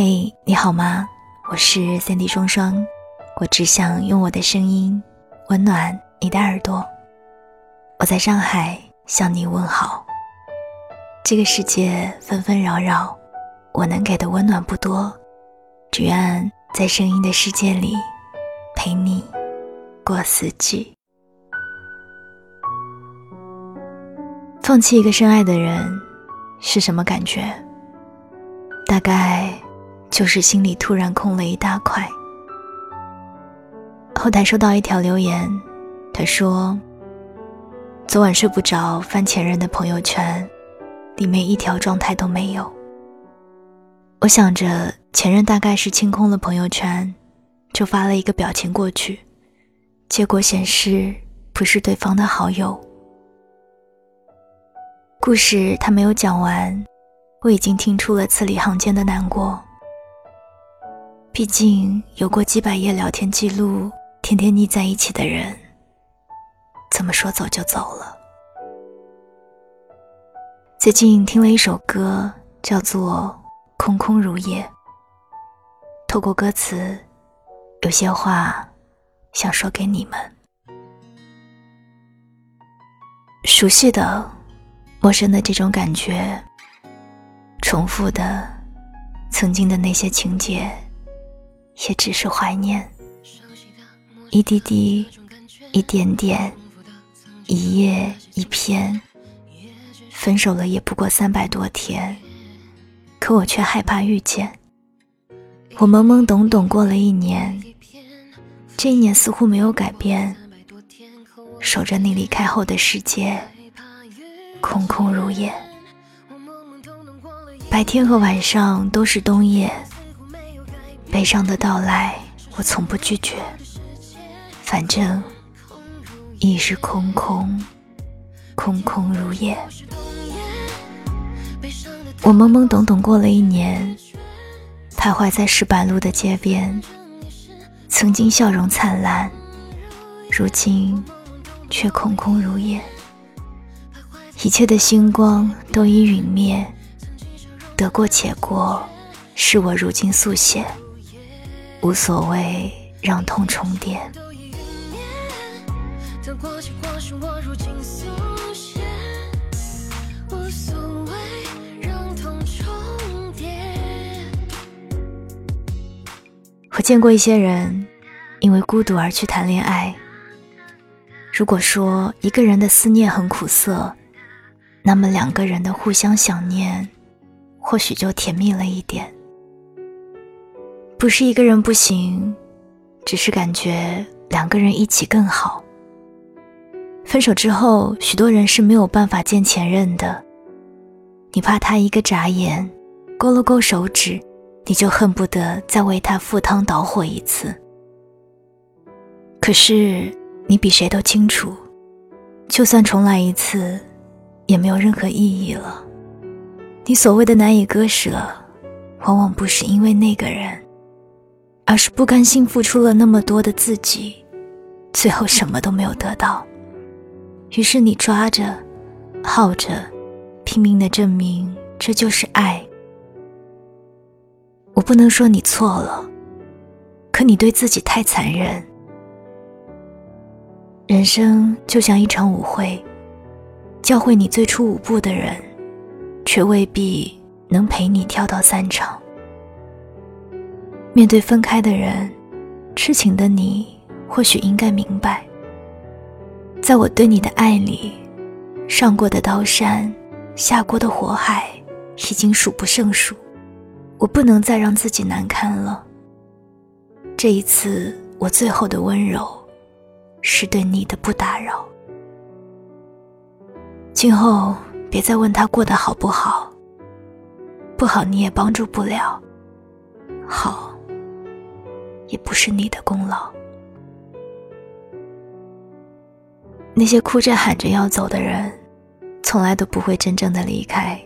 嘿，你好吗？我是 Cindy 双双，我只想用我的声音温暖你的耳朵。我在上海向你问好。这个世界纷纷扰扰，我能给的温暖不多，只愿在声音的世界里陪你过四季。放弃一个深爱的人是什么感觉？大概就是心里突然空了一大块。后台收到一条留言，他说：“昨晚睡不着，翻前任的朋友圈，里面一条状态都没有。我想着前任大概是清空了朋友圈，就发了一个表情过去，结果显示不是对方的好友。故事他没有讲完。”我已经听出了字里行间的难过。毕竟有过几百页聊天记录，天天腻在一起的人，怎么说走就走了？最近听了一首歌，叫做《空空如也》。透过歌词，有些话想说给你们。熟悉的、陌生的这种感觉。重复的，曾经的那些情节，也只是怀念。一滴滴，一点点，一页一篇。分手了也不过三百多天，可我却害怕遇见。我懵懵懂懂过了一年，这一年似乎没有改变。守着你离开后的世界，空空如也。白天和晚上都是冬夜，悲伤的到来我从不拒绝，反正亦是空空，空空如也。我懵懵懂懂过了一年，徘徊在石板路的街边，曾经笑容灿烂，如今却空空如也，一切的星光都已陨灭。得过且过，是我如今速写，无所谓让痛重叠。我见过一些人，因为孤独而去谈恋爱。如果说一个人的思念很苦涩，那么两个人的互相想念。或许就甜蜜了一点。不是一个人不行，只是感觉两个人一起更好。分手之后，许多人是没有办法见前任的。你怕他一个眨眼，勾了勾手指，你就恨不得再为他赴汤蹈火一次。可是你比谁都清楚，就算重来一次，也没有任何意义了。你所谓的难以割舍，往往不是因为那个人，而是不甘心付出了那么多的自己，最后什么都没有得到。于是你抓着、耗着，拼命的证明这就是爱。我不能说你错了，可你对自己太残忍。人生就像一场舞会，教会你最初舞步的人。却未必能陪你跳到散场。面对分开的人，痴情的你或许应该明白，在我对你的爱里，上过的刀山，下过的火海，已经数不胜数。我不能再让自己难堪了。这一次，我最后的温柔，是对你的不打扰。今后。别再问他过得好不好，不好你也帮助不了，好也不是你的功劳。那些哭着喊着要走的人，从来都不会真正的离开。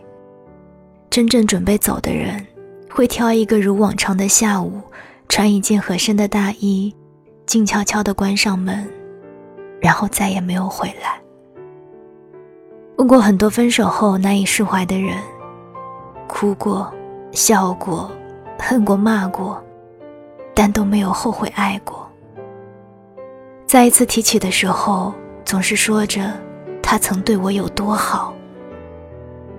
真正准备走的人，会挑一个如往常的下午，穿一件合身的大衣，静悄悄的关上门，然后再也没有回来。问过很多分手后难以释怀的人，哭过、笑过、恨过、骂过，但都没有后悔爱过。再一次提起的时候，总是说着他曾对我有多好，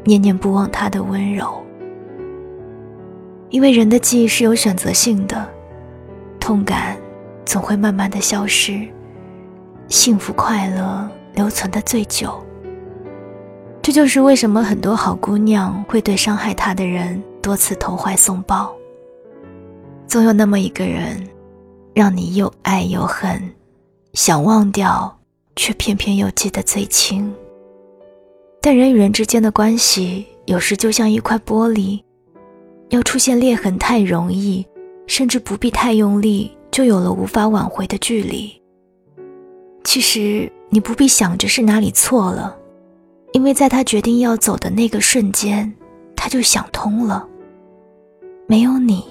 念念不忘他的温柔。因为人的记忆是有选择性的，痛感总会慢慢的消失，幸福快乐留存的最久。这就是为什么很多好姑娘会对伤害她的人多次投怀送抱。总有那么一个人，让你又爱又恨，想忘掉，却偏偏又记得最清。但人与人之间的关系，有时就像一块玻璃。要出现裂痕太容易，甚至不必太用力，就有了无法挽回的距离。其实你不必想着是哪里错了，因为在他决定要走的那个瞬间，他就想通了。没有你，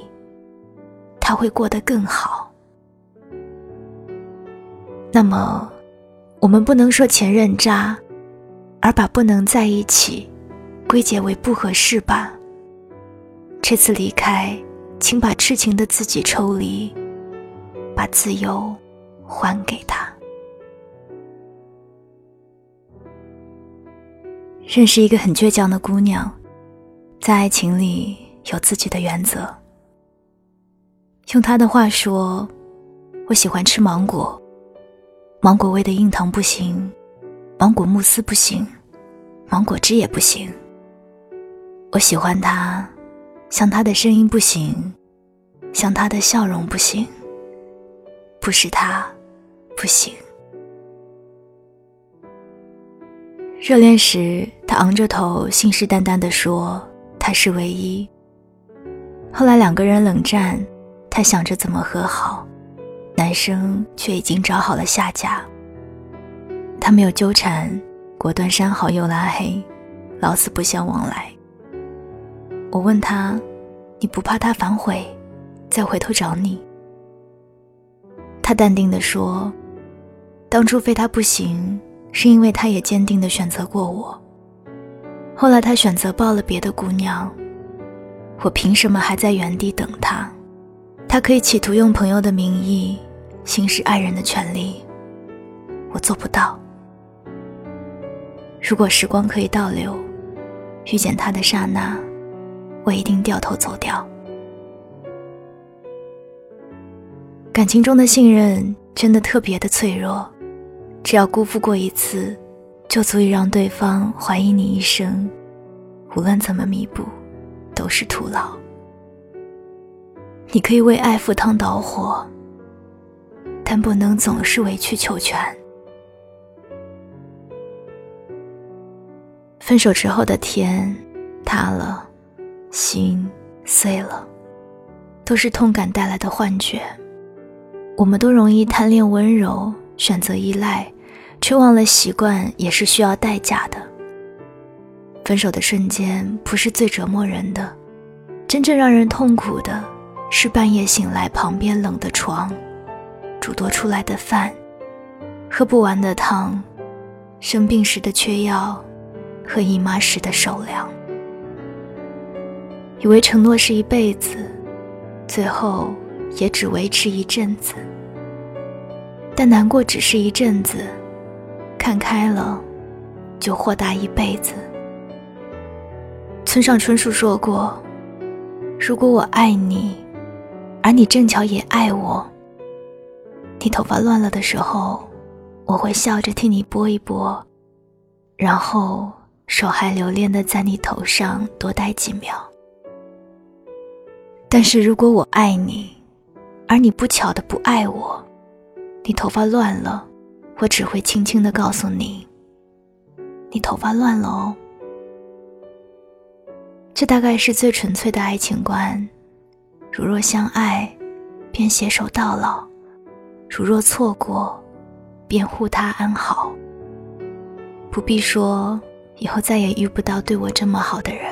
他会过得更好。那么，我们不能说前任渣，而把不能在一起归结为不合适吧。这次离开，请把痴情的自己抽离，把自由还给他。认识一个很倔强的姑娘，在爱情里有自己的原则。用他的话说：“我喜欢吃芒果，芒果味的硬糖不行，芒果慕斯不行，芒果汁也不行。我喜欢他。”像他的声音不行，像他的笑容不行，不是他，不行。热恋时，他昂着头，信誓旦旦地说他是唯一。后来两个人冷战，他想着怎么和好，男生却已经找好了下家。他没有纠缠，果断删好又拉黑，老死不相往来。我问他：“你不怕他反悔，再回头找你？”他淡定地说：“当初非他不行，是因为他也坚定地选择过我。后来他选择抱了别的姑娘，我凭什么还在原地等他？他可以企图用朋友的名义行使爱人的权利，我做不到。如果时光可以倒流，遇见他的刹那。”我一定掉头走掉。感情中的信任真的特别的脆弱，只要辜负过一次，就足以让对方怀疑你一生，无论怎么弥补，都是徒劳。你可以为爱赴汤蹈火，但不能总是委曲求全。分手之后的天塌了。心碎了，都是痛感带来的幻觉。我们都容易贪恋温柔，选择依赖，却忘了习惯也是需要代价的。分手的瞬间不是最折磨人的，真正让人痛苦的是半夜醒来，旁边冷的床，煮多出来的饭，喝不完的汤，生病时的缺药，和姨妈时的手凉。以为承诺是一辈子，最后也只维持一阵子。但难过只是一阵子，看开了，就豁达一辈子。村上春树说过：“如果我爱你，而你正巧也爱我，你头发乱了的时候，我会笑着替你拨一拨，然后手还留恋的在你头上多待几秒。”但是如果我爱你，而你不巧的不爱我，你头发乱了，我只会轻轻的告诉你，你头发乱了哦。这大概是最纯粹的爱情观。如若相爱，便携手到老；如若错过，便护他安好。不必说以后再也遇不到对我这么好的人。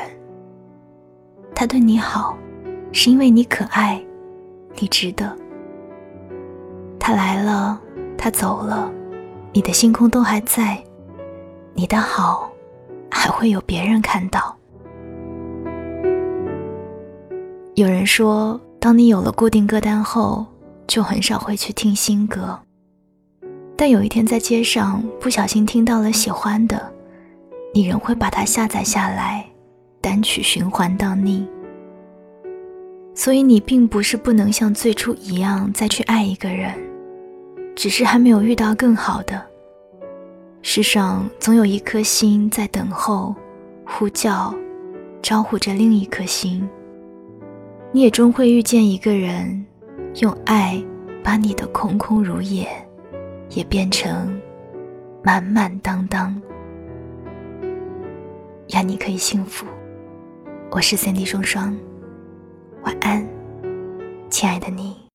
他对你好。是因为你可爱，你值得。他来了，他走了，你的星空都还在，你的好还会有别人看到。有人说，当你有了固定歌单后，就很少会去听新歌。但有一天在街上不小心听到了喜欢的，你仍会把它下载下来，单曲循环到腻。所以你并不是不能像最初一样再去爱一个人，只是还没有遇到更好的。世上总有一颗心在等候、呼叫、招呼着另一颗心。你也终会遇见一个人，用爱把你的空空如也，也变成满满当当。愿你可以幸福。我是三 D 双双，晚安，亲爱的你。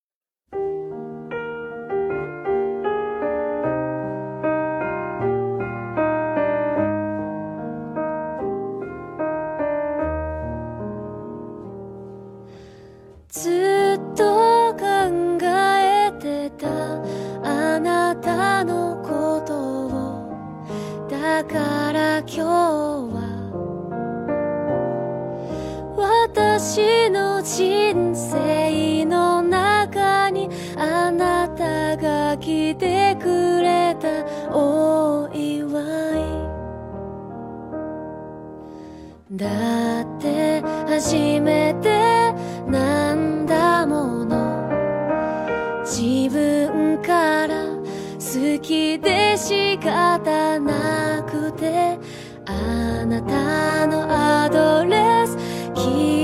来てくれたお祝い。だって初めてなんだもの。自分から好きで仕方なくて。あなたのアドレス聞い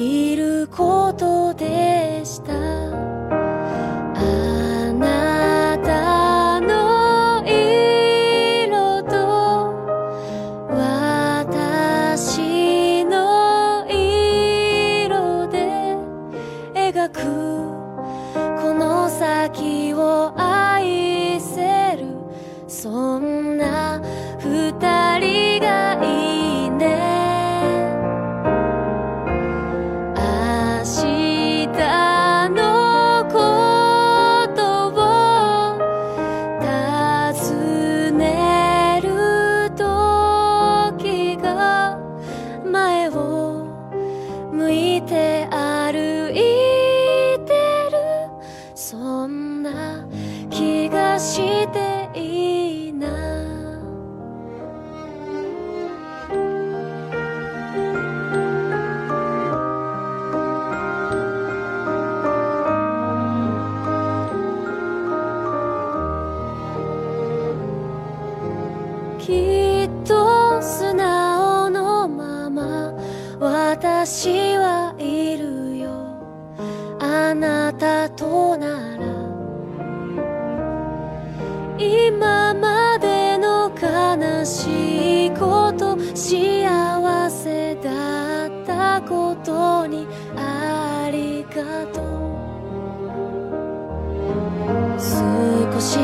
いることでした。私はいるよ。あなたとなら。今までの悲しいこと幸せだったことにありがとう。少し